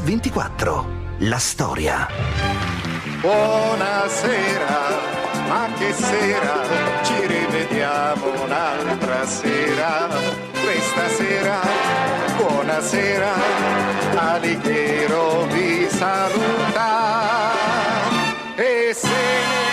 Mix 24. La storia. Buonasera, ma che sera, ci rivediamo un'altra sera. Questa sera, buonasera, Alighiero vi saluta e se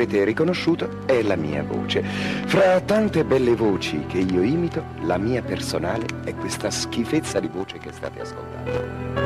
avrete riconosciuto è la mia voce. Fra tante belle voci che io imito, la mia personale è questa schifezza di voce che state ascoltando.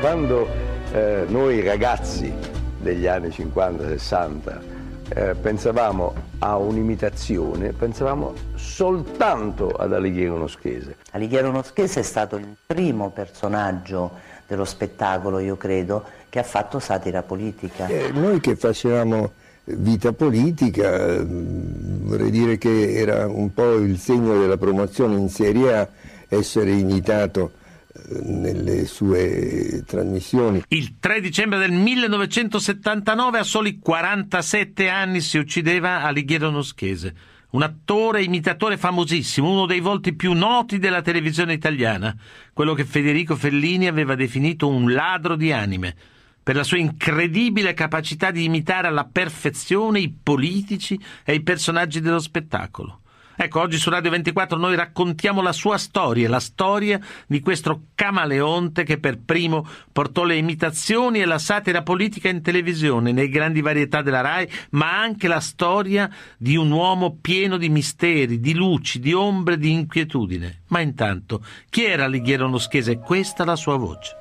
Quando eh, noi ragazzi degli anni 50-60 eh, pensavamo a un'imitazione, pensavamo soltanto ad Alighiero Noschese. Alighiero Noschese è stato il primo personaggio dello spettacolo, io credo, che ha fatto satira politica. Eh, noi che facevamo vita politica, eh, vorrei dire che era un po' il segno della promozione in Serie A essere imitato eh, nelle sue trasmissioni. Il 3 dicembre del 1979, a soli 47 anni, si uccideva Alighiero Noschese, un attore imitatore famosissimo, uno dei volti più noti della televisione italiana, quello che Federico Fellini aveva definito un ladro di anime, per la sua incredibile capacità di imitare alla perfezione i politici e i personaggi dello spettacolo. Ecco, oggi su Radio 24 noi raccontiamo la sua storia, la storia di questo camaleonte che per primo portò le imitazioni e la satira politica in televisione, nei grandi varietà della RAI, ma anche la storia di un uomo pieno di misteri, di luci, di ombre, di inquietudine. Ma intanto, chi era Alighiero Noschese? Questa è la sua voce.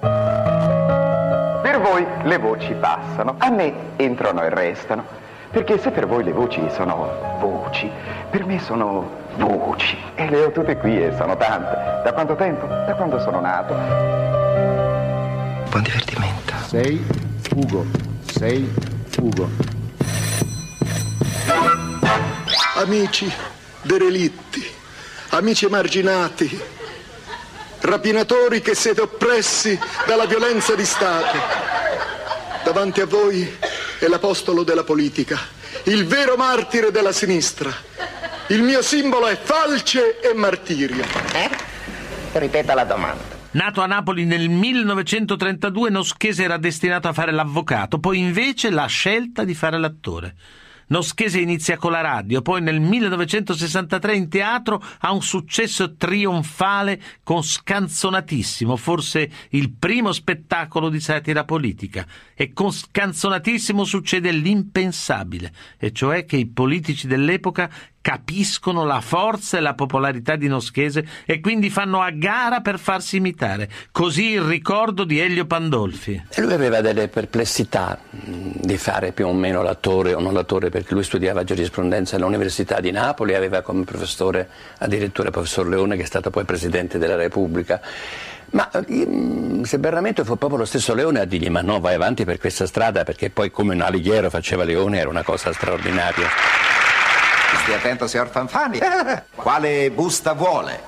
Per voi le voci passano, a me entrano e restano. Perché se per voi le voci sono voci, per me sono voci. E le ho tutte qui e sono tante. Da quanto tempo? Da quando sono nato. Buon divertimento. Sei Ugo, sei Ugo. Amici derelitti, amici emarginati, rapinatori che siete oppressi dalla violenza di Stato. Davanti a voi è l'apostolo della politica, il vero martire della sinistra. Il mio simbolo è falce e martirio. Eh? Ripeta la domanda. Nato a Napoli nel 1932, Noschese era destinato a fare l'avvocato, poi invece la scelta di fare l'attore. Noschese inizia con la radio, poi nel 1963 in teatro ha un successo trionfale con Scanzonatissimo, forse il primo spettacolo di satira politica. E con Scanzonatissimo succede l'impensabile, e cioè che i politici dell'epoca capiscono la forza e la popolarità di Noschese e quindi fanno a gara per farsi imitare. Così il ricordo di Elio Pandolfi. E lui aveva delle perplessità di fare più o meno l'attore o non l'attore perché lui studiava giurisprudenza all'Università di Napoli, aveva come professore addirittura il professor Leone che è stato poi Presidente della Repubblica. Ma mh, se ben rammento fu proprio lo stesso Leone a dirgli ma no vai avanti per questa strada perché poi come un alighiero faceva Leone era una cosa straordinaria. Stia attento, signor Fanfani. Quale busta vuole?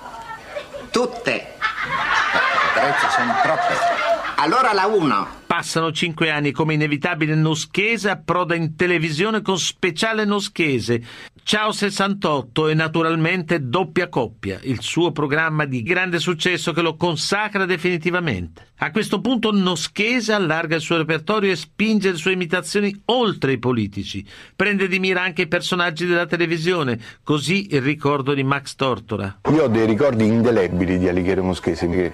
Tutte. Le prezzi sono troppe. Allora la 1. Passano cinque anni come inevitabile Noschese approda in televisione con speciale Noschese. Ciao 68 e naturalmente doppia coppia, il suo programma di grande successo che lo consacra definitivamente. A questo punto Noschese allarga il suo repertorio e spinge le sue imitazioni oltre i politici. Prende di mira anche i personaggi della televisione, così il ricordo di Max Tortora. Io ho dei ricordi indelebili di Alighiero Moschese che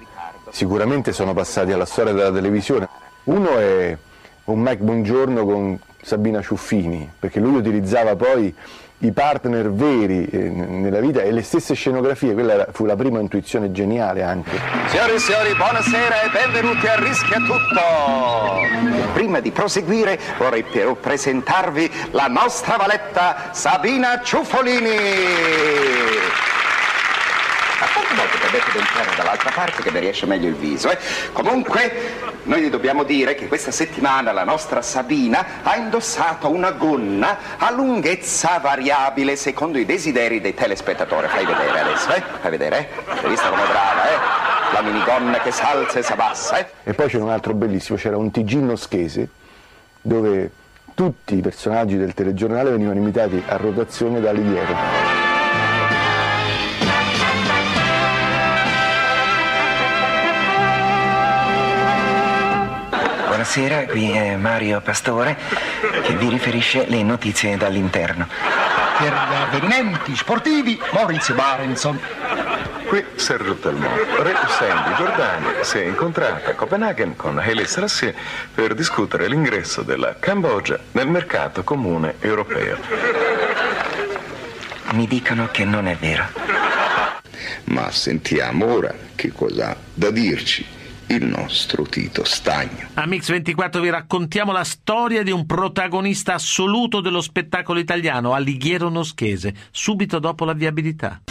sicuramente sono passati alla storia della televisione. Uno è un Mike Buongiorno con Sabina Ciuffini, perché lui utilizzava poi i partner veri eh, nella vita e le stesse scenografie, quella fu la prima intuizione geniale anche. Signore e signori, buonasera e benvenuti a Rischia Tutto. Prima di proseguire vorrei però presentarvi la nostra valetta Sabina Ciuffolini. A quante volte ti ho detto di entrare dall'altra parte che mi riesce meglio il viso, eh? Comunque, noi gli dobbiamo dire che questa settimana la nostra Sabina ha indossato una gonna a lunghezza variabile secondo i desideri dei telespettatori. Fai vedere adesso, eh? Fai vedere, eh? Hai visto come brava, eh? La minigonna che s'alza e s'abbassa, eh? E poi c'era un altro bellissimo, c'era un TG noschese dove tutti i personaggi del telegiornale venivano imitati a rotazione da Alighiero. Buonasera, qui è Mario Pastore che vi riferisce le notizie dall'interno. Per gli avvenimenti sportivi, Maurizio Barenson. Qui Sergio Talmò. Re Sandy Giordani si è incontrata a Copenaghen con Haile Selassie per discutere l'ingresso della Cambogia nel mercato comune europeo. Mi dicono che non è vero. Ma sentiamo ora che cosa ha da dirci il nostro Tito Stagno. A Mix24 vi raccontiamo la storia di un protagonista assoluto dello spettacolo italiano, Alighiero Noschese, subito dopo la viabilità.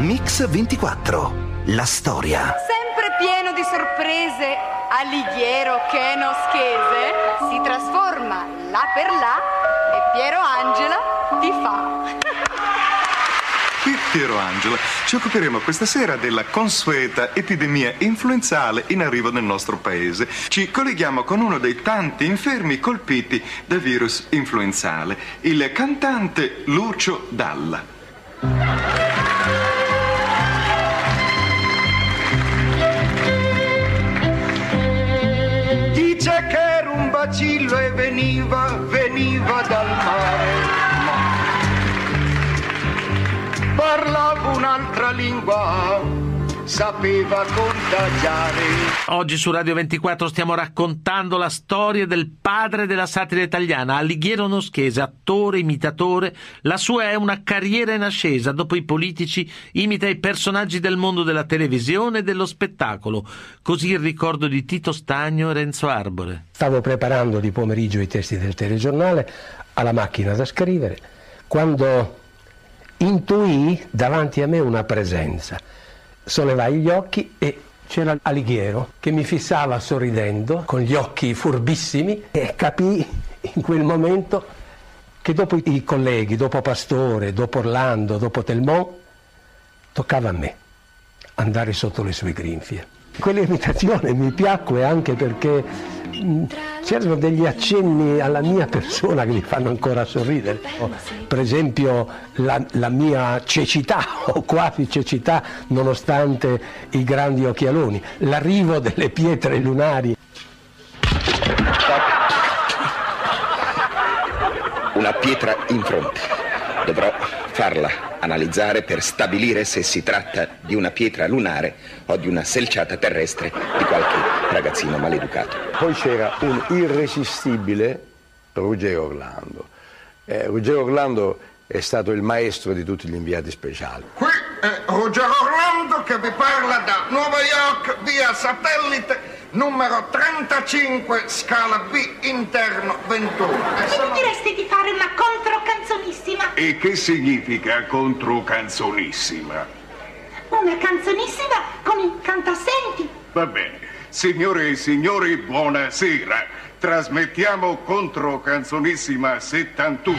Mix24, la storia. Sempre pieno di sorprese, Alighiero che è noschese si trasforma là per là e Piero Angela ti fa. Piero Angela ci occuperemo questa sera della consueta epidemia influenzale in arrivo nel nostro paese. Ci colleghiamo con uno dei tanti infermi colpiti dal virus influenzale, il cantante Lucio Dalla. Dice che era un bacillo e veniva, veniva dal mare parlava un'altra lingua, sapeva contagiare. Oggi su Radio 24 stiamo raccontando la storia del padre della satira italiana, Alighiero Noschese, attore, imitatore. La sua è una carriera in ascesa. Dopo i politici imita i personaggi del mondo della televisione e dello spettacolo. Così il ricordo di Tito Stagno e Renzo Arbore. Stavo preparando di pomeriggio i testi del telegiornale alla macchina da scrivere quando intuì davanti a me una presenza. Sollevai gli occhi e c'era Alighiero che mi fissava sorridendo con gli occhi furbissimi e capii in quel momento che dopo i colleghi, dopo Pastore, dopo Orlando, dopo Telmont, toccava a me andare sotto le sue grinfie. Quell'imitazione mi piacque anche perché c'erano degli accenni alla mia persona che mi fanno ancora sorridere. Per esempio la, la mia cecità o quasi cecità nonostante i grandi occhialoni, l'arrivo delle pietre lunari. Una pietra in fronte. Dovrò farla analizzare per stabilire se si tratta di una pietra lunare o di una selciata terrestre ragazzino maleducato. Poi c'era un irresistibile Ruggero Orlando. Eh, Ruggero Orlando è stato il maestro di tutti gli inviati speciali. Qui è Ruggero Orlando che vi parla da Nuova York via satellite numero 35 scala B interno 21. Mi diresti di fare una controcanzonissima? E che significa controcanzonissima? Una canzonissima con i cantassenti. Va bene. Signore e signori, buonasera. Trasmettiamo controcanzonissima 71.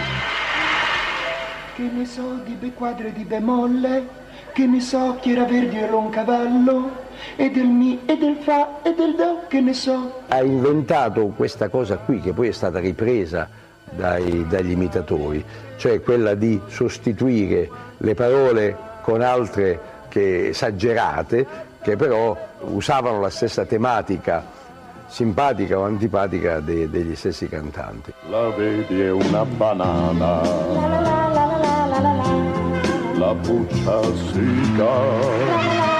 Che ne so di be quadre di bemolle, che ne so chi era verde era un cavallo, e del mi e del fa e del do, che ne so. Ha inventato questa cosa qui che poi è stata ripresa dai, dagli imitatori, cioè quella di sostituire le parole con altre che esagerate che però usavano la stessa tematica simpatica o antipatica de, degli stessi cantanti. La vedi è una banana, la buccia secca.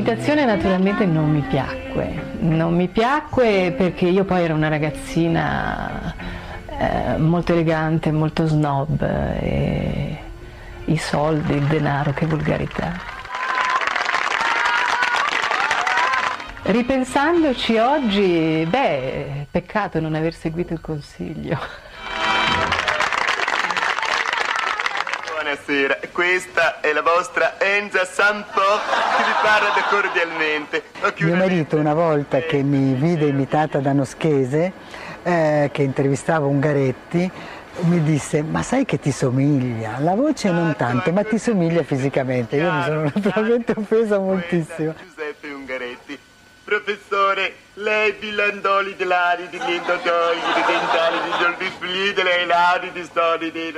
L'imitazione naturalmente non mi piacque, non mi piacque perché io poi ero una ragazzina eh, molto elegante, molto snob, eh, i soldi, il denaro, che vulgarità. Ripensandoci oggi, beh, peccato non aver seguito il consiglio. Buonasera, questa è la vostra Enza Sampo che vi parla cordialmente. Mio marito una volta che mi vide imitata da Noschese, eh, che intervistava Ungaretti, mi disse ma sai che ti somiglia? La voce non tanto, ma ti somiglia fisicamente. Io mi sono naturalmente offesa moltissimo. Giuseppe Ungaretti. Professore, lei bilandoli dell'ari di lindotoi, di dentali di doldi delle lari di storie di...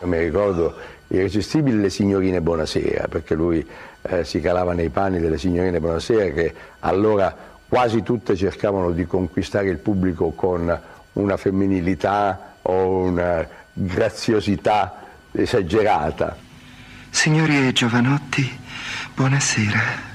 Mi ricordo irresistibile le signorine Buonasera, perché lui eh, si calava nei panni delle signorine Buonasera che allora quasi tutte cercavano di conquistare il pubblico con una femminilità o una graziosità esagerata. Signori e giovanotti, buonasera.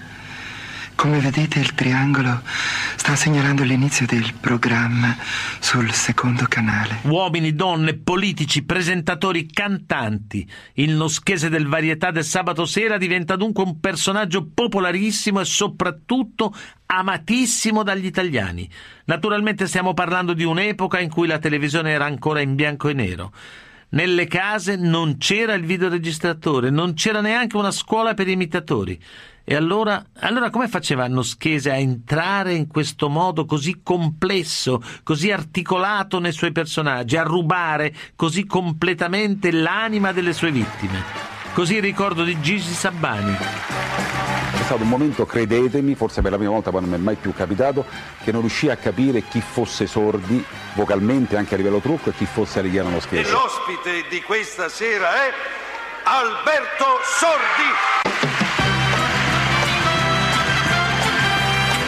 Come vedete il triangolo sta segnalando l'inizio del programma sul secondo canale. Uomini, donne, politici, presentatori, cantanti. Il noschese del varietà del sabato sera diventa dunque un personaggio popolarissimo e soprattutto amatissimo dagli italiani. Naturalmente stiamo parlando di un'epoca in cui la televisione era ancora in bianco e nero. Nelle case non c'era il videoregistratore, non c'era neanche una scuola per imitatori. E allora, allora come faceva Noschese a entrare in questo modo così complesso, così articolato nei suoi personaggi, a rubare così completamente l'anima delle sue vittime? Così il ricordo di Gigi Sabbani. È stato un momento, credetemi, forse per la prima volta, ma non mi è mai più capitato, che non riuscì a capire chi fosse sordi vocalmente, anche a livello trucco, e chi fosse Alighiano E Noschese. l'ospite di questa sera è Alberto Sordi.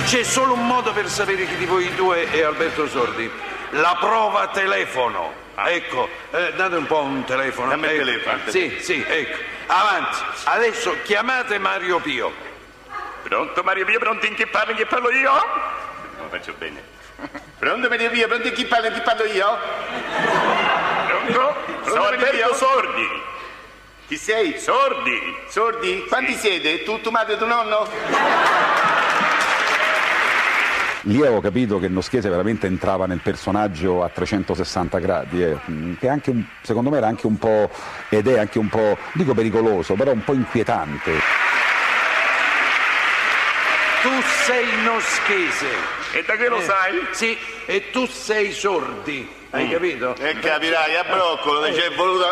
C'è solo un modo per sapere chi di voi due è Alberto Sordi. La prova telefono. Ecco, eh, date un po' un telefono. Dammi il Ecco. telefono. Sì, sì, ecco. Avanti. Adesso chiamate Mario Pio. Pronto Mario Pio, pronto in chi parlo, in chi parlo io? Lo faccio bene. Pronto Mario Pio, pronto in chi parlo, in chi parlo io? Pronto? Sono Alberto Sordi. Chi sei? Sordi. Sordi? Quanti siete? Tu, tu madre e tuo nonno? Lì avevo capito che Noschese veramente entrava nel personaggio a 360 gradi, eh, che anche, un- secondo me era anche un po', ed è anche un po', dico pericoloso, però un po' inquietante. Tu sei noschese. E da che lo Eh, sai? Sì, e tu sei sordi. Hai Mm. capito? E capirai, a broccolo, ci è voluto...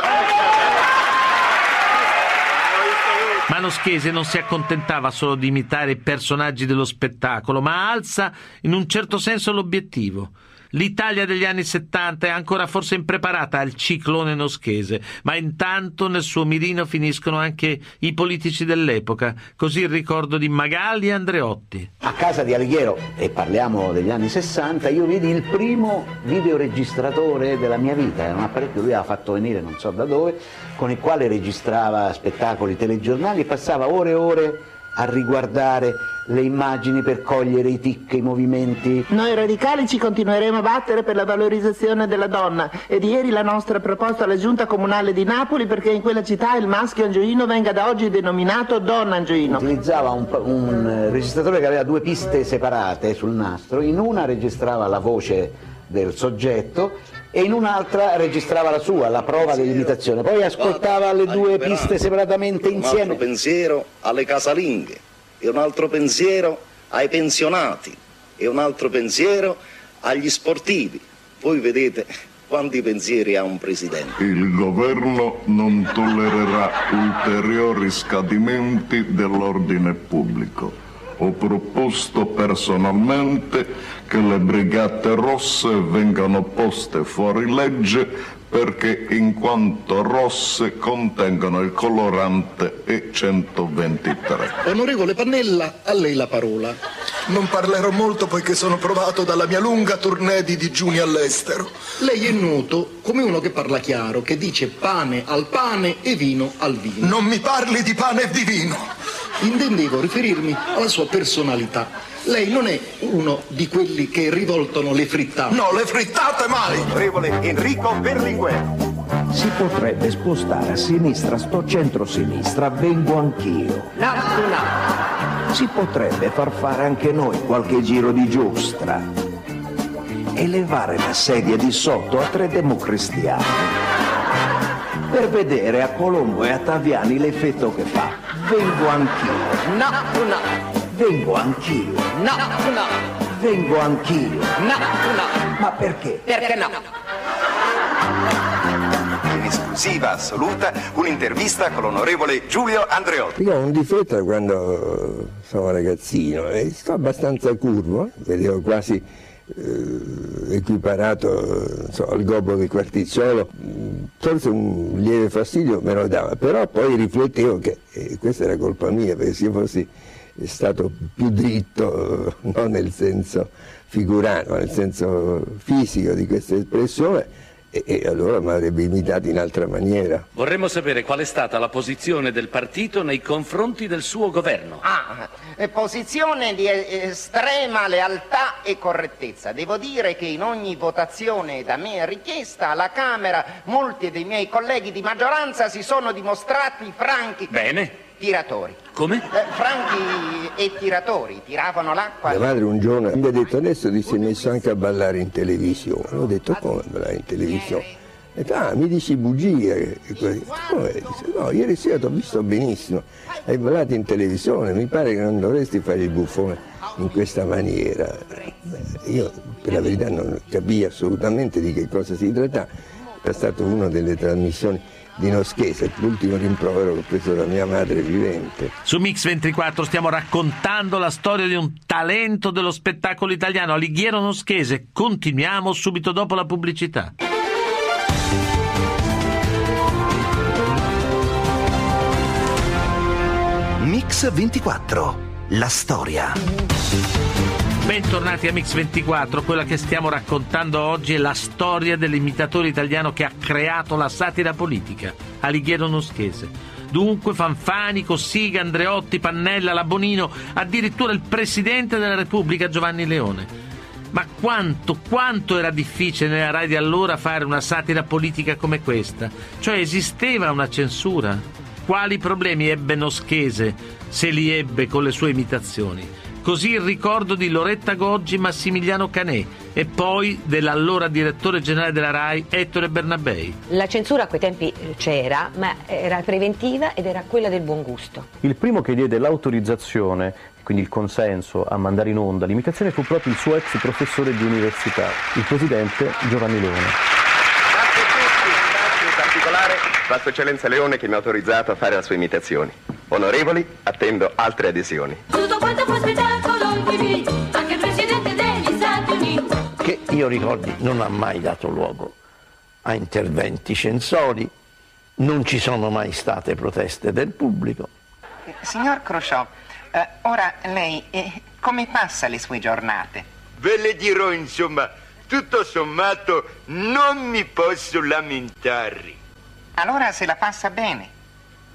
Ma Noschese non si accontentava solo di imitare i personaggi dello spettacolo, ma alza in un certo senso l'obiettivo. L'Italia degli anni 70 è ancora forse impreparata al ciclone noschese, ma intanto nel suo mirino finiscono anche i politici dell'epoca, così il ricordo di Magalli e Andreotti. A casa di Alighiero, e parliamo degli anni 60, io vidi il primo videoregistratore della mia vita, era un apparecchio lui aveva fatto venire non so da dove, con il quale registrava spettacoli, telegiornali e passava ore e ore a riguardare le immagini per cogliere i tic, i movimenti. Noi radicali ci continueremo a battere per la valorizzazione della donna ed ieri la nostra proposta alla giunta comunale di Napoli perché in quella città il maschio angioino venga da oggi denominato donna angioino. Utilizzava un, un, registratore che aveva due piste separate sul nastro, in una registrava la voce del soggetto e in un'altra registrava la sua, la prova dell'imitazione, poi ascoltava le due piste separatamente Un altro insieme. pensiero alle casalinghe, e un altro pensiero ai pensionati, e un altro pensiero agli sportivi. Voi vedete quanti pensieri ha un presidente. Il governo non tollererà ulteriori scadimenti dell'ordine pubblico. Ho proposto personalmente che le brigate rosse vengano poste fuori legge perché in quanto rosse contengono il colorante E123. Onorevole Pannella, a lei la parola. Non parlerò molto poiché sono provato dalla mia lunga tournée di digiuni all'estero. Lei è noto come uno che parla chiaro, che dice pane al pane e vino al vino. Non mi parli di pane e di vino! Intendevo riferirmi alla sua personalità. Lei non è uno di quelli che rivoltano le frittate. No, le frittate mai! Onorevole Enrico Berlinguer. Si potrebbe spostare a sinistra, sto centro-sinistra, vengo anch'io. No, no. Si potrebbe far fare anche noi qualche giro di giostra e levare la sedia di sotto a tre democristiani per vedere a Colombo e a Taviani l'effetto che fa. Vengo anch'io. No, no. Vengo anch'io. No, no. Vengo anch'io. No, no. Ma perché? Perché no? In esclusiva assoluta un'intervista con l'onorevole Giulio Andreotti. Io ho un difetto da quando sono ragazzino e sto abbastanza curvo, vedevo quasi eh, equiparato so, al gobbo di Quartizzolo, forse un lieve fastidio me lo dava, però poi riflettevo che eh, questa era colpa mia, perché se io fossi stato più dritto, non nel senso figurano, ma nel senso fisico di questa espressione, e, e allora mi avrebbe imitato in altra maniera. Vorremmo sapere qual è stata la posizione del partito nei confronti del suo governo. Ah, eh, posizione di estrema lealtà e correttezza. Devo dire che in ogni votazione da me richiesta alla Camera molti dei miei colleghi di maggioranza si sono dimostrati franchi. Bene. Tiratori. Come? Eh, franchi e tiratori, tiravano l'acqua. Mia madre un giorno mi ha detto adesso ti sei messo anche a ballare in televisione. Ho detto come ballare in televisione? Ho detto, ah, mi dici bugie. E. Come? Dice, no, ieri sera ti ho visto benissimo, hai ballato in televisione, mi pare che non dovresti fare il buffone in questa maniera. Io per la verità non capii assolutamente di che cosa si tratta, è stata una delle trasmissioni di Noschese, l'ultimo rimprovero che ho preso da mia madre vivente. Su Mix 24 stiamo raccontando la storia di un talento dello spettacolo italiano, Alighiero Noschese. Continuiamo subito dopo la pubblicità. Mix 24, la storia. Bentornati a Mix24, quella che stiamo raccontando oggi è la storia dell'imitatore italiano che ha creato la satira politica, Alighiero Noschese. Dunque Fanfani, Cossiga, Andreotti, Pannella, Labonino, addirittura il Presidente della Repubblica Giovanni Leone. Ma quanto, quanto era difficile nella RAI di allora fare una satira politica come questa? Cioè esisteva una censura? Quali problemi ebbe Noschese se li ebbe con le sue imitazioni? Così il ricordo di Loretta Goggi, Massimiliano Canè e poi dell'allora direttore generale della RAI, Ettore Bernabei. La censura a quei tempi c'era, ma era preventiva ed era quella del buon gusto. Il primo che diede l'autorizzazione, quindi il consenso a mandare in onda l'imitazione fu proprio il suo ex professore di università, il presidente Giovanni Leone. Grazie a tutti, grazie in particolare alla Sua Eccellenza Leone che mi ha autorizzato a fare la sua imitazione. Onorevoli, attendo altre adesioni. Tutto quanto spettacolo TV, anche il presidente degli Stati Uniti. che io ricordi non ha mai dato luogo a interventi censori, non ci sono mai state proteste del pubblico. Signor Crociò, eh, ora lei eh, come passa le sue giornate? Ve le dirò, insomma, tutto sommato non mi posso lamentare. Allora se la passa bene.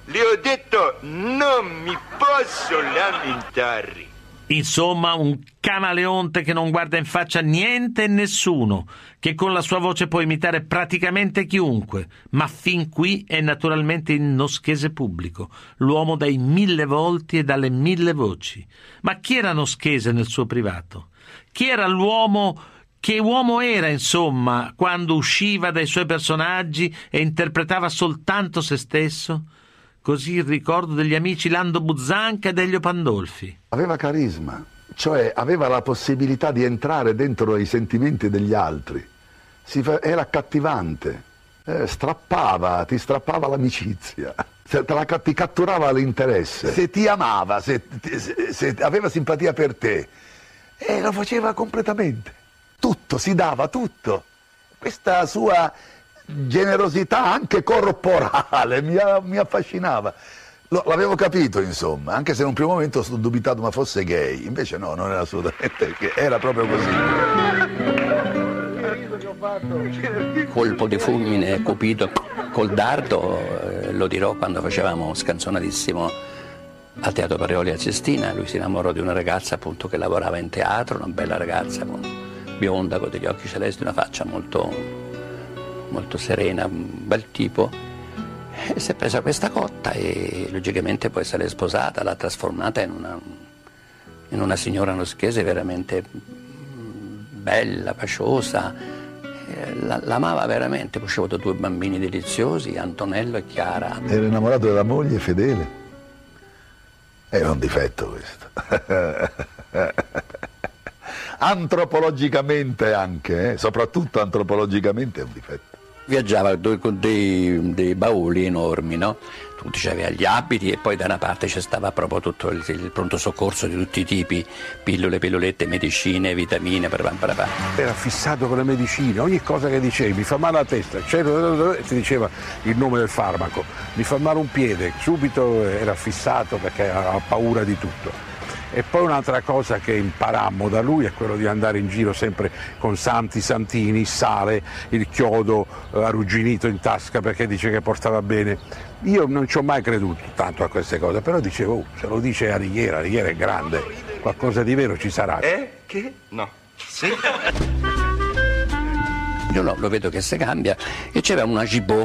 Le ho detto non mi posso lamentare. Insomma, un camaleonte che non guarda in faccia niente e nessuno, che con la sua voce può imitare praticamente chiunque, ma fin qui è naturalmente il noschese pubblico, l'uomo dai mille volti e dalle mille voci. Ma chi era noschese nel suo privato? Chi era l'uomo che uomo era, insomma, quando usciva dai suoi personaggi e interpretava soltanto se stesso? Così il ricordo degli amici Lando Buzzanca ed Elio Pandolfi. Aveva carisma, cioè aveva la possibilità di entrare dentro i sentimenti degli altri. Si fa- era accattivante, eh, strappava, ti strappava l'amicizia, se te la ti catturava l'interesse. Se ti amava, se, se- se aveva simpatia per te, e lo faceva completamente. Tutto, si dava tutto. Questa sua generosità anche corporale mi, mi affascinava. L'avevo capito, insomma, anche se in un primo momento ho dubitato ma fosse gay. Invece no, non era assolutamente gay, era proprio così. colpo di fulmine colpito col dardo, eh, lo dirò quando facevamo scanzonatissimo al Teatro Pareoli a Cestina, lui si innamorò di una ragazza appunto che lavorava in teatro, una bella ragazza bionda con degli occhi celesti, una faccia molto, molto serena, un bel tipo. E si è presa questa cotta e logicamente poi se l'è sposata, l'ha trasformata in una, in una signora noschese veramente bella, paciosa. Eh, la- L'amava veramente, poi avuto due bambini deliziosi, Antonello e Chiara. Era innamorato della moglie fedele. Era un difetto questo. Antropologicamente anche, eh, soprattutto antropologicamente è un difetto. Viaggiava con dei, dei bauli enormi, no? Tu c'aveva gli abiti e poi da una parte stava proprio tutto il, il pronto soccorso di tutti i tipi, pillole, pillolette, medicine, vitamine, parapam, parapam. Era fissato con le medicine, ogni cosa che dicevi, mi fa male la testa, c'era- ti diceva il nome del farmaco, mi fa male un piede, subito era fissato perché aveva paura di tutto. E poi un'altra cosa che imparammo da lui è quello di andare in giro sempre con santi, santini, sale, il chiodo eh, arrugginito in tasca perché dice che portava bene. Io non ci ho mai creduto tanto a queste cose, però dicevo, "Oh, se lo dice Alighiera, Alighiera è grande, qualcosa di vero ci sarà. Eh? Che? No. Sì? Io no, lo vedo che si cambia e c'era una gibò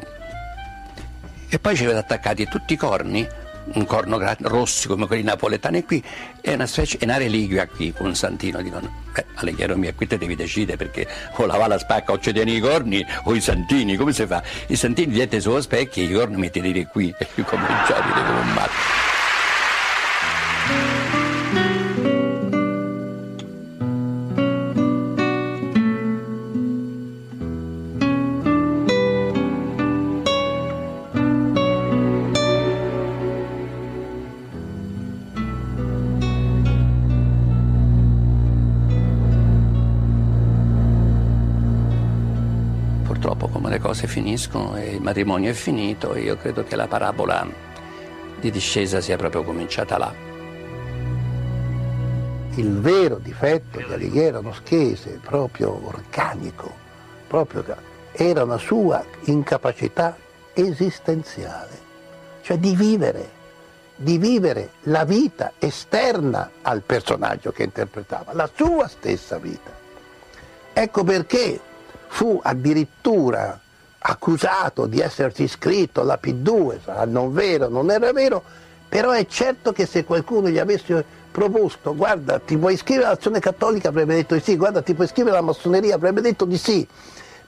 e poi ci aveva attaccati tutti i corni, un corno gra- rossi come quelli napoletani qui e una specie, e una reliquia qui un santino. Dicono, eh, Alighiero mio, qui te devi decidere perché o la la spacca o ci tieni i corni o i santini, come si fa? I santini dietro sullo specchio e i corni metti di qui e io comincio a ridere come un matto. Matrimonio è finito, io credo che la parabola di discesa sia proprio cominciata là. Il vero difetto di Alighiero Noschese, proprio organico, proprio era una sua incapacità esistenziale, cioè di vivere, di vivere la vita esterna al personaggio che interpretava, la sua stessa vita. Ecco perché fu addirittura accusato di essersi iscritto alla P2, sarà non vero, non era vero, però è certo che se qualcuno gli avesse proposto, guarda, ti puoi iscrivere all'azione cattolica, avrebbe detto di sì, guarda, ti puoi iscrivere alla massoneria, avrebbe detto di sì.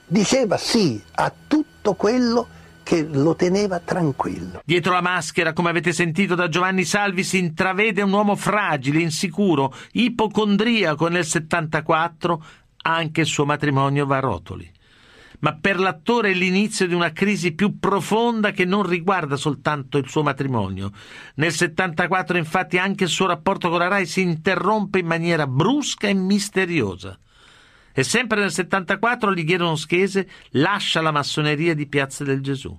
Diceva sì a tutto quello che lo teneva tranquillo. Dietro la maschera, come avete sentito da Giovanni Salvi, si intravede un uomo fragile, insicuro, ipocondriaco nel 74 anche il suo matrimonio va a rotoli. Ma per l'attore è l'inizio di una crisi più profonda che non riguarda soltanto il suo matrimonio. Nel 74 infatti anche il suo rapporto con la RAI si interrompe in maniera brusca e misteriosa. E sempre nel 74 Alighiero Noschese lascia la massoneria di Piazza del Gesù.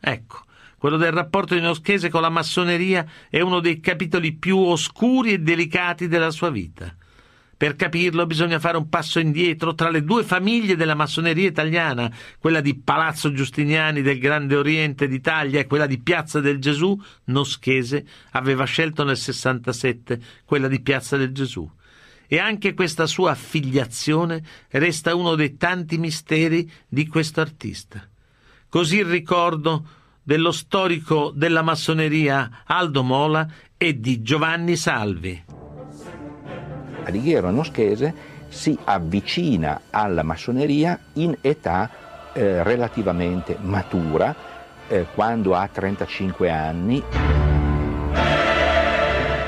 Ecco, quello del rapporto di Noschese con la massoneria è uno dei capitoli più oscuri e delicati della sua vita. Per capirlo bisogna fare un passo indietro tra le due famiglie della massoneria italiana, quella di Palazzo Giustiniani del Grande Oriente d'Italia e quella di Piazza del Gesù, Noschese aveva scelto nel 67 quella di Piazza del Gesù. E anche questa sua affiliazione resta uno dei tanti misteri di questo artista. Così il ricordo dello storico della massoneria Aldo Mola e di Giovanni Salvi. Alighiero Noschese si avvicina alla massoneria in età eh, relativamente matura, eh, quando ha 35 anni.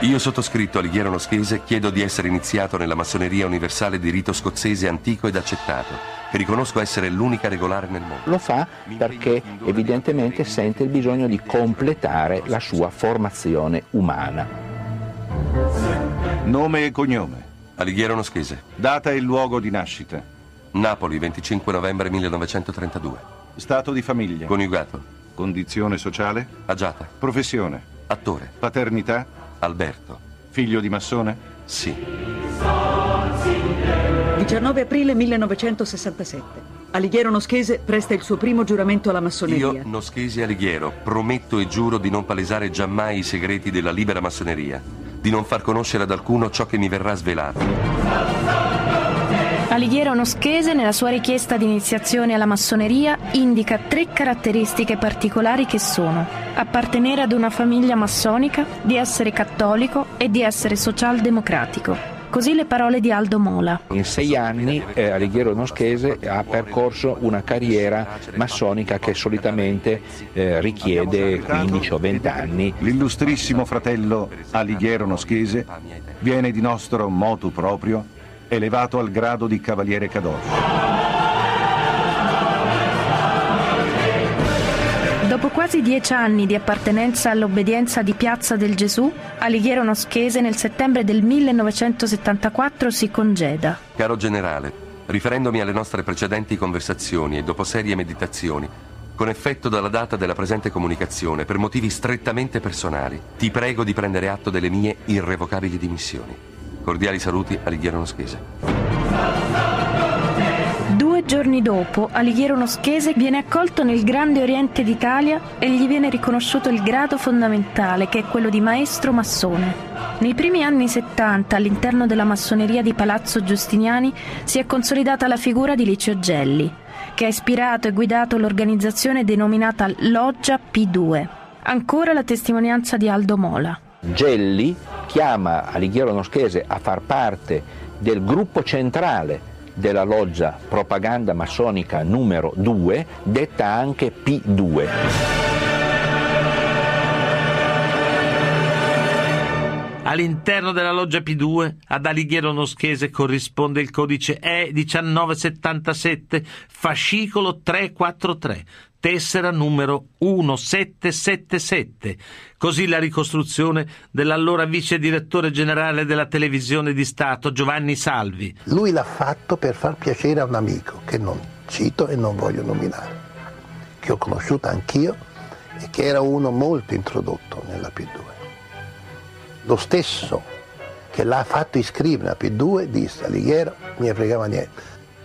Io sottoscritto Alighiero Noschese chiedo di essere iniziato nella massoneria universale di rito scozzese antico ed accettato, che riconosco essere l'unica regolare nel mondo. Lo fa perché evidentemente sente il bisogno di completare la sua formazione umana. Nome e cognome? Alighiero Noschese. Data e luogo di nascita? Napoli, 25 novembre 1932. Stato di famiglia? Coniugato. Condizione sociale? Agiata. Professione? Attore. Paternità? Alberto. Figlio di massone? Sì. 19 aprile 1967. Alighiero Noschese presta il suo primo giuramento alla massoneria. Io, Noschesi Alighiero, prometto e giuro di non palesare giammai i segreti della libera massoneria, di non far conoscere ad alcuno ciò che mi verrà svelato. Alighiero Noschese, nella sua richiesta di iniziazione alla massoneria, indica tre caratteristiche particolari che sono appartenere ad una famiglia massonica, di essere cattolico e di essere socialdemocratico. Così le parole di Aldo Mola. In sei anni eh, Alighiero Noschese ha percorso una carriera massonica che solitamente eh, richiede 15 o 20 anni. L'illustrissimo fratello Alighiero Noschese viene di nostro motu proprio elevato al grado di cavaliere cadorso. Quasi dieci anni di appartenenza all'obbedienza di Piazza del Gesù, Alighiero Noschese nel settembre del 1974 si congeda. Caro generale, riferendomi alle nostre precedenti conversazioni e dopo serie meditazioni, con effetto dalla data della presente comunicazione, per motivi strettamente personali, ti prego di prendere atto delle mie irrevocabili dimissioni. Cordiali saluti, Alighiero Noschese. Giorni dopo, Alighiero Noschese viene accolto nel Grande Oriente d'Italia e gli viene riconosciuto il grado fondamentale, che è quello di maestro massone. Nei primi anni 70, all'interno della massoneria di Palazzo Giustiniani, si è consolidata la figura di Licio Gelli, che ha ispirato e guidato l'organizzazione denominata Loggia P2. Ancora la testimonianza di Aldo Mola. Gelli chiama Alighiero Noschese a far parte del gruppo centrale della loggia propaganda massonica numero 2, detta anche P2. All'interno della loggia P2 ad Alighiero Noschese corrisponde il codice E1977, fascicolo 343, tessera numero 1777. Così la ricostruzione dell'allora vice direttore generale della televisione di Stato Giovanni Salvi. Lui l'ha fatto per far piacere a un amico che non cito e non voglio nominare, che ho conosciuto anch'io e che era uno molto introdotto nella P2. Lo stesso che l'ha fatto iscrivere a P2 disse Alighiero mi fregava niente,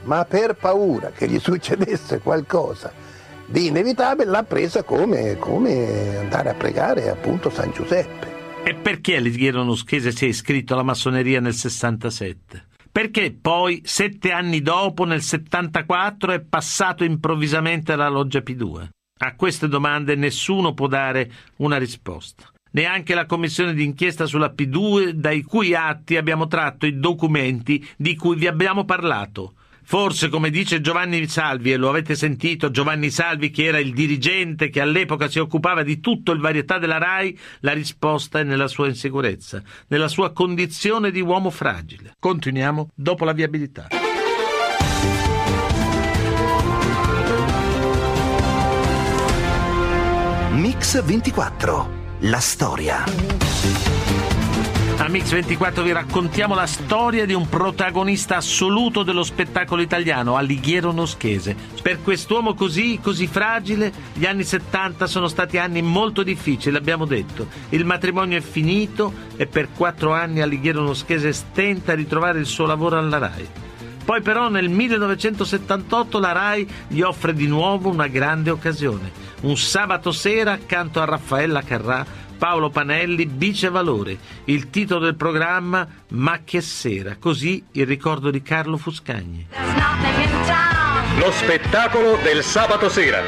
ma per paura che gli succedesse qualcosa di inevitabile l'ha presa come, come andare a pregare appunto San Giuseppe. E perché Alighiero Noschese si è iscritto alla massoneria nel 67? Perché poi, sette anni dopo, nel 74, è passato improvvisamente alla loggia P2? A queste domande nessuno può dare una risposta. Neanche la commissione d'inchiesta sulla P2, dai cui atti abbiamo tratto i documenti di cui vi abbiamo parlato. Forse, come dice Giovanni Salvi, e lo avete sentito, Giovanni Salvi che era il dirigente che all'epoca si occupava di tutto il varietà della RAI, la risposta è nella sua insicurezza, nella sua condizione di uomo fragile. Continuiamo dopo la viabilità. Mix 24. La storia. A Mix24 vi raccontiamo la storia di un protagonista assoluto dello spettacolo italiano, Alighiero Noschese. Per quest'uomo così, così fragile, gli anni 70 sono stati anni molto difficili, l'abbiamo detto. Il matrimonio è finito e per quattro anni Alighiero Noschese stenta a ritrovare il suo lavoro alla RAI. Poi però nel 1978 la RAI gli offre di nuovo una grande occasione. Un sabato sera accanto a Raffaella Carrà Paolo Panelli, Bice Valore. Il titolo del programma Ma che sera, così il ricordo di Carlo Fuscagni. Lo spettacolo del sabato sera.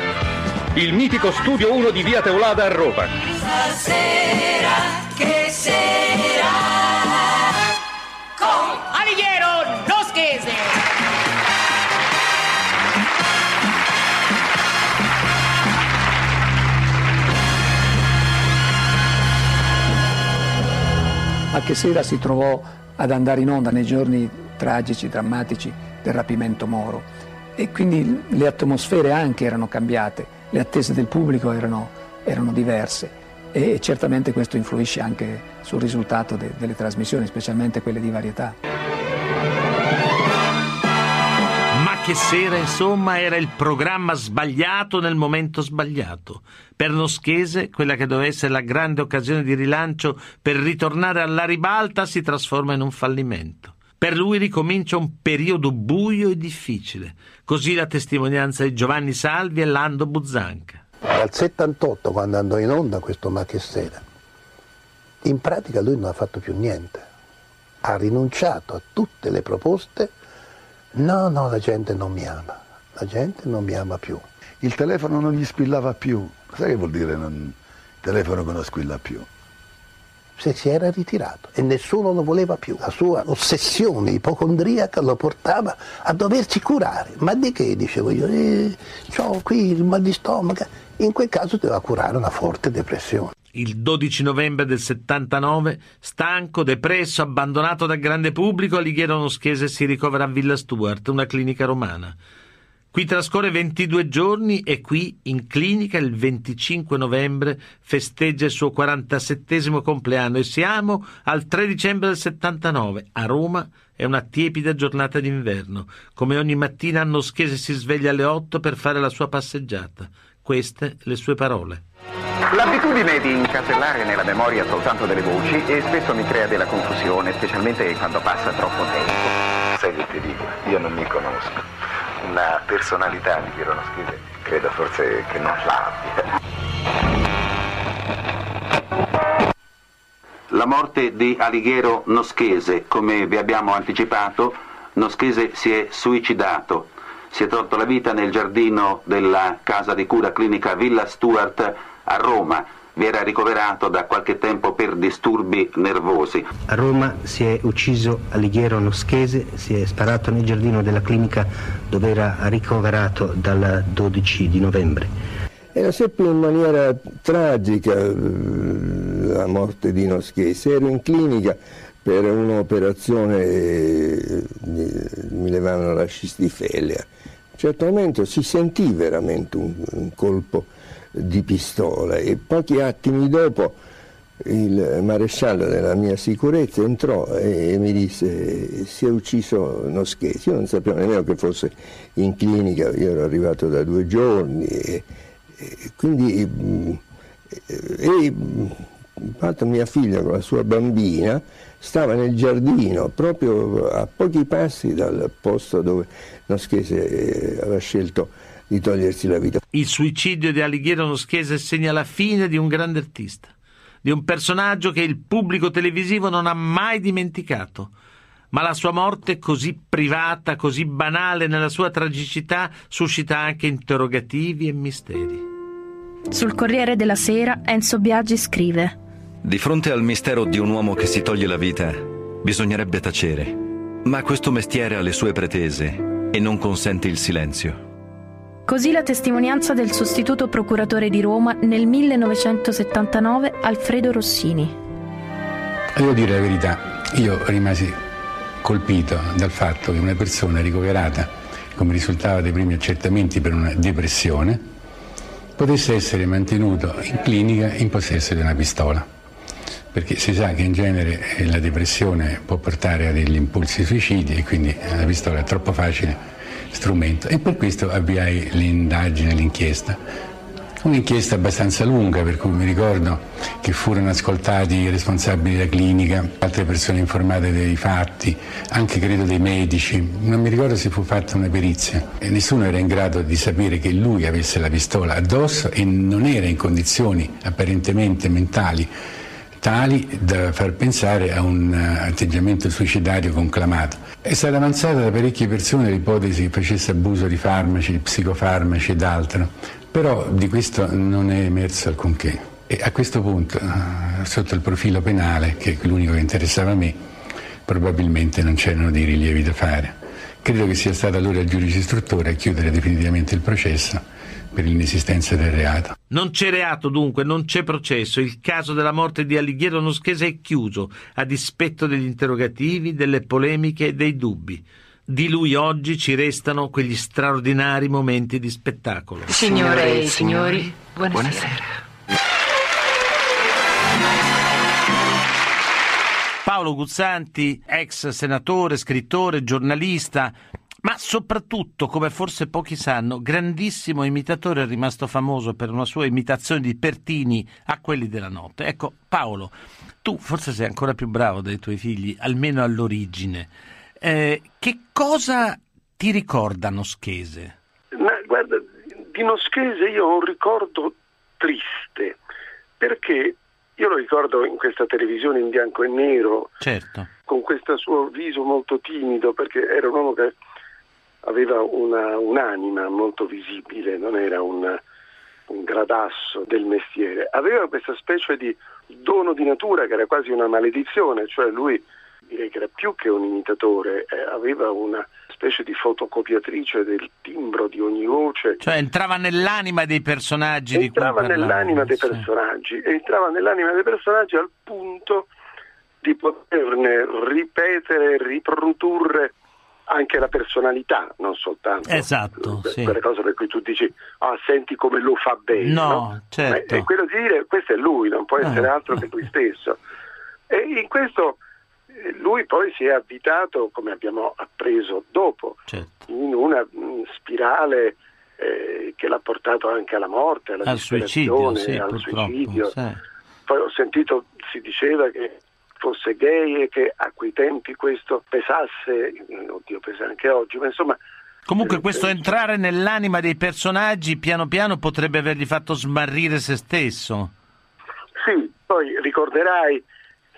Il mitico Studio 1 di Via Teolada a Roma. Stasera, che sera, ma che sera si trovò ad andare in onda nei giorni tragici, drammatici del rapimento Moro e quindi le atmosfere anche erano cambiate, le attese del pubblico erano, erano diverse e certamente questo influisce anche sul risultato de, delle trasmissioni, specialmente quelle di varietà. Ma che sera, insomma, era il programma sbagliato nel momento sbagliato. Per Noschese, quella che doveva essere la grande occasione di rilancio per ritornare alla ribalta si trasforma in un fallimento. Per lui ricomincia un periodo buio e difficile. Così la testimonianza di Giovanni Salvi e Lando Buzzanca. Dal 78, quando andò in onda questo Ma che sera, in pratica lui non ha fatto più niente. Ha rinunciato a tutte le proposte No, no, la gente non mi ama, la gente non mi ama più. Il telefono non gli squillava più. Sai che vuol dire non... il telefono che non squilla più? Se si era ritirato e nessuno lo voleva più. La sua ossessione ipocondriaca lo portava a doversi curare. Ma di che, dicevo io? Eh, ho qui il mal di stomaco. In quel caso doveva curare una forte depressione. Il 12 novembre del 79, stanco, depresso, abbandonato dal grande pubblico, Alighiero Noschese si ricovera a Villa Stuart, una clinica romana. Qui trascorre 22 giorni e qui, in clinica, il 25 novembre, festeggia il suo 47 compleanno e siamo al 3 dicembre del 79. A Roma è una tiepida giornata d'inverno. Come ogni mattina Noschese si sveglia alle 8 per fare la sua passeggiata. Queste le sue parole. L'abitudine di incasellare nella memoria soltanto delle voci e spesso mi crea della confusione, specialmente quando passa troppo tempo. Sai che ti dico, io non mi conosco. Una personalità di Piero Noschese credo forse che non l'abbia. La morte di Alighiero Noschese, come vi abbiamo anticipato, Noschese si è suicidato. Si è tolto la vita nel giardino della casa di cura clinica Villa Stuart a Roma. Vi era ricoverato da qualche tempo per disturbi nervosi. A Roma si è ucciso Alighiero Noschese, si è sparato nel giardino della clinica dove era ricoverato dal 12 di novembre. Era sempre in maniera tragica eh, la morte di Noschese. Ero in clinica per un'operazione, eh, mi levavano la cistifellea. A un certo momento si sentì veramente un, un colpo di pistola e pochi attimi dopo il maresciallo della mia sicurezza entrò e mi disse si è ucciso Noschesi, io non sapevo nemmeno che fosse in clinica, io ero arrivato da due giorni e, e quindi e, e, mia figlia con la sua bambina stava nel giardino proprio a pochi passi dal posto dove Noschese eh, aveva scelto di togliersi la vita. Il suicidio di Alighiero Noschese segna la fine di un grande artista, di un personaggio che il pubblico televisivo non ha mai dimenticato. Ma la sua morte, così privata, così banale nella sua tragicità, suscita anche interrogativi e misteri. Sul Corriere della Sera Enzo Biagi scrive Di fronte al mistero di un uomo che si toglie la vita, bisognerebbe tacere. Ma questo mestiere ha le sue pretese e non consente il silenzio. Così la testimonianza del sostituto procuratore di Roma nel 1979, Alfredo Rossini. Devo dire la verità, io rimasi colpito dal fatto che una persona ricoverata, come risultava dai primi accertamenti per una depressione, potesse essere mantenuto in clinica in possesso di una pistola. Perché si sa che in genere eh, la depressione può portare a degli impulsi suicidi e quindi la pistola è troppo facile strumento e per questo avviai l'indagine, l'inchiesta. Un'inchiesta abbastanza lunga, per cui mi ricordo che furono ascoltati i responsabili della clinica, altre persone informate dei fatti, anche credo dei medici. Non mi ricordo se fu fatta una perizia e nessuno era in grado di sapere che lui avesse la pistola addosso e non era in condizioni apparentemente mentali tali da far pensare a un eh, atteggiamento suicidario conclamato. È stata avanzata da parecchie persone l'ipotesi che facesse abuso di farmaci, di psicofarmaci ed altro, però di questo non è emerso alcunché. E a questo punto, eh, sotto il profilo penale, che è l'unico che interessava a me, probabilmente non c'erano dei rilievi da fare. Credo che sia stato allora il giudice istruttore a chiudere definitivamente il processo per l'inesistenza del reato. Non c'è reato dunque, non c'è processo. Il caso della morte di Alighiero Noschese è chiuso, a dispetto degli interrogativi, delle polemiche e dei dubbi. Di lui oggi ci restano quegli straordinari momenti di spettacolo. Signore e signori, buonasera. buonasera. Paolo Guzzanti, ex senatore, scrittore, giornalista, ma soprattutto, come forse pochi sanno, grandissimo imitatore è rimasto famoso per una sua imitazione di Pertini a quelli della notte. Ecco, Paolo, tu forse sei ancora più bravo dei tuoi figli, almeno all'origine. Eh, che cosa ti ricorda Noschese? Ma guarda, di Noschese io ho un ricordo triste, perché io lo ricordo in questa televisione in bianco e nero, certo. con questo suo viso molto timido, perché era un uomo che aveva una, un'anima molto visibile, non era un, un gradasso del mestiere, aveva questa specie di dono di natura che era quasi una maledizione, cioè lui direi che era più che un imitatore, eh, aveva una specie di fotocopiatrice del timbro di ogni voce. Cioè entrava nell'anima dei personaggi entrava di cui nell'anima dei sì. personaggi, entrava nell'anima dei personaggi al punto di poterne ripetere, riprodurre anche la personalità, non soltanto Esatto, sì. quelle cose per cui tu dici ah senti come lo fa bene. No, certo. Ma è quello di dire questo è lui, non può essere Ah. altro che lui stesso. E in questo eh, lui poi si è avvitato, come abbiamo appreso dopo, Certo. in una mh, spirale eh, che l'ha portato anche alla morte, alla Al suicidio, sì, al suicidio. sì. Poi ho sentito, si diceva che fosse gay e che a quei tempi questo pesasse, oddio pesa anche oggi, ma insomma Comunque questo entrare nell'anima dei personaggi piano piano potrebbe avergli fatto smarrire se stesso. Sì, poi ricorderai,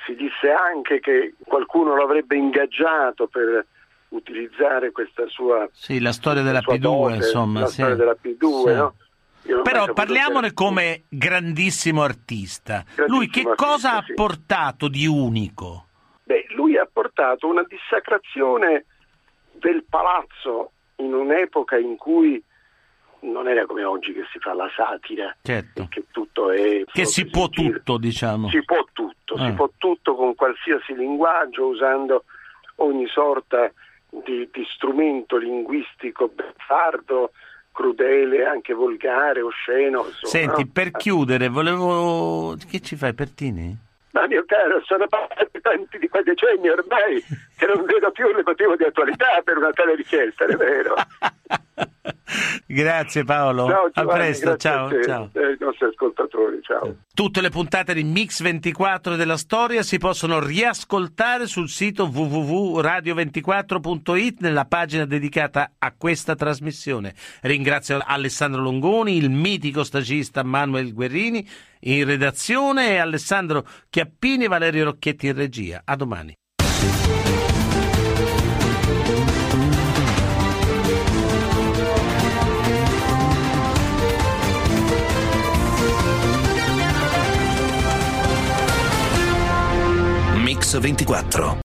si disse anche che qualcuno lo avrebbe ingaggiato per utilizzare questa sua... Sì, la storia della sua P2, dote, insomma. La sì. storia della P2, Sì. no? Però parliamone come grandissimo artista. Grandissimo Lui che artista, cosa ha sì. portato di unico? Beh, lui ha portato una dissacrazione del palazzo in un'epoca in cui non era come oggi che si fa la satira, Certo. che tutto è... Che si può tutto, diciamo. Si può tutto, Ah. si può tutto con qualsiasi linguaggio, usando ogni sorta di, di strumento linguistico beffardo, crudele, anche volgare, osceno. Insomma, Senti, no? per chiudere, volevo... Che ci fai, Pertini? Ma mio caro, sono passati tanti di quei decenni ormai che non vedo più il motivo di attualità per una tale richiesta, è vero? Grazie Paolo. Ciao, a Giovanni, presto, grazie ciao, a ciao. e ai nostri ascoltatori, ciao. Tutte le puntate di Mix 24 della storia si possono riascoltare sul sito www.radio24.it nella pagina dedicata a questa trasmissione. Ringrazio Alessandro Longoni, il mitico stagista Manuel Guerrini in redazione e Alessandro Chiappini e Valerio Rocchetti in regia. A domani. Mix 24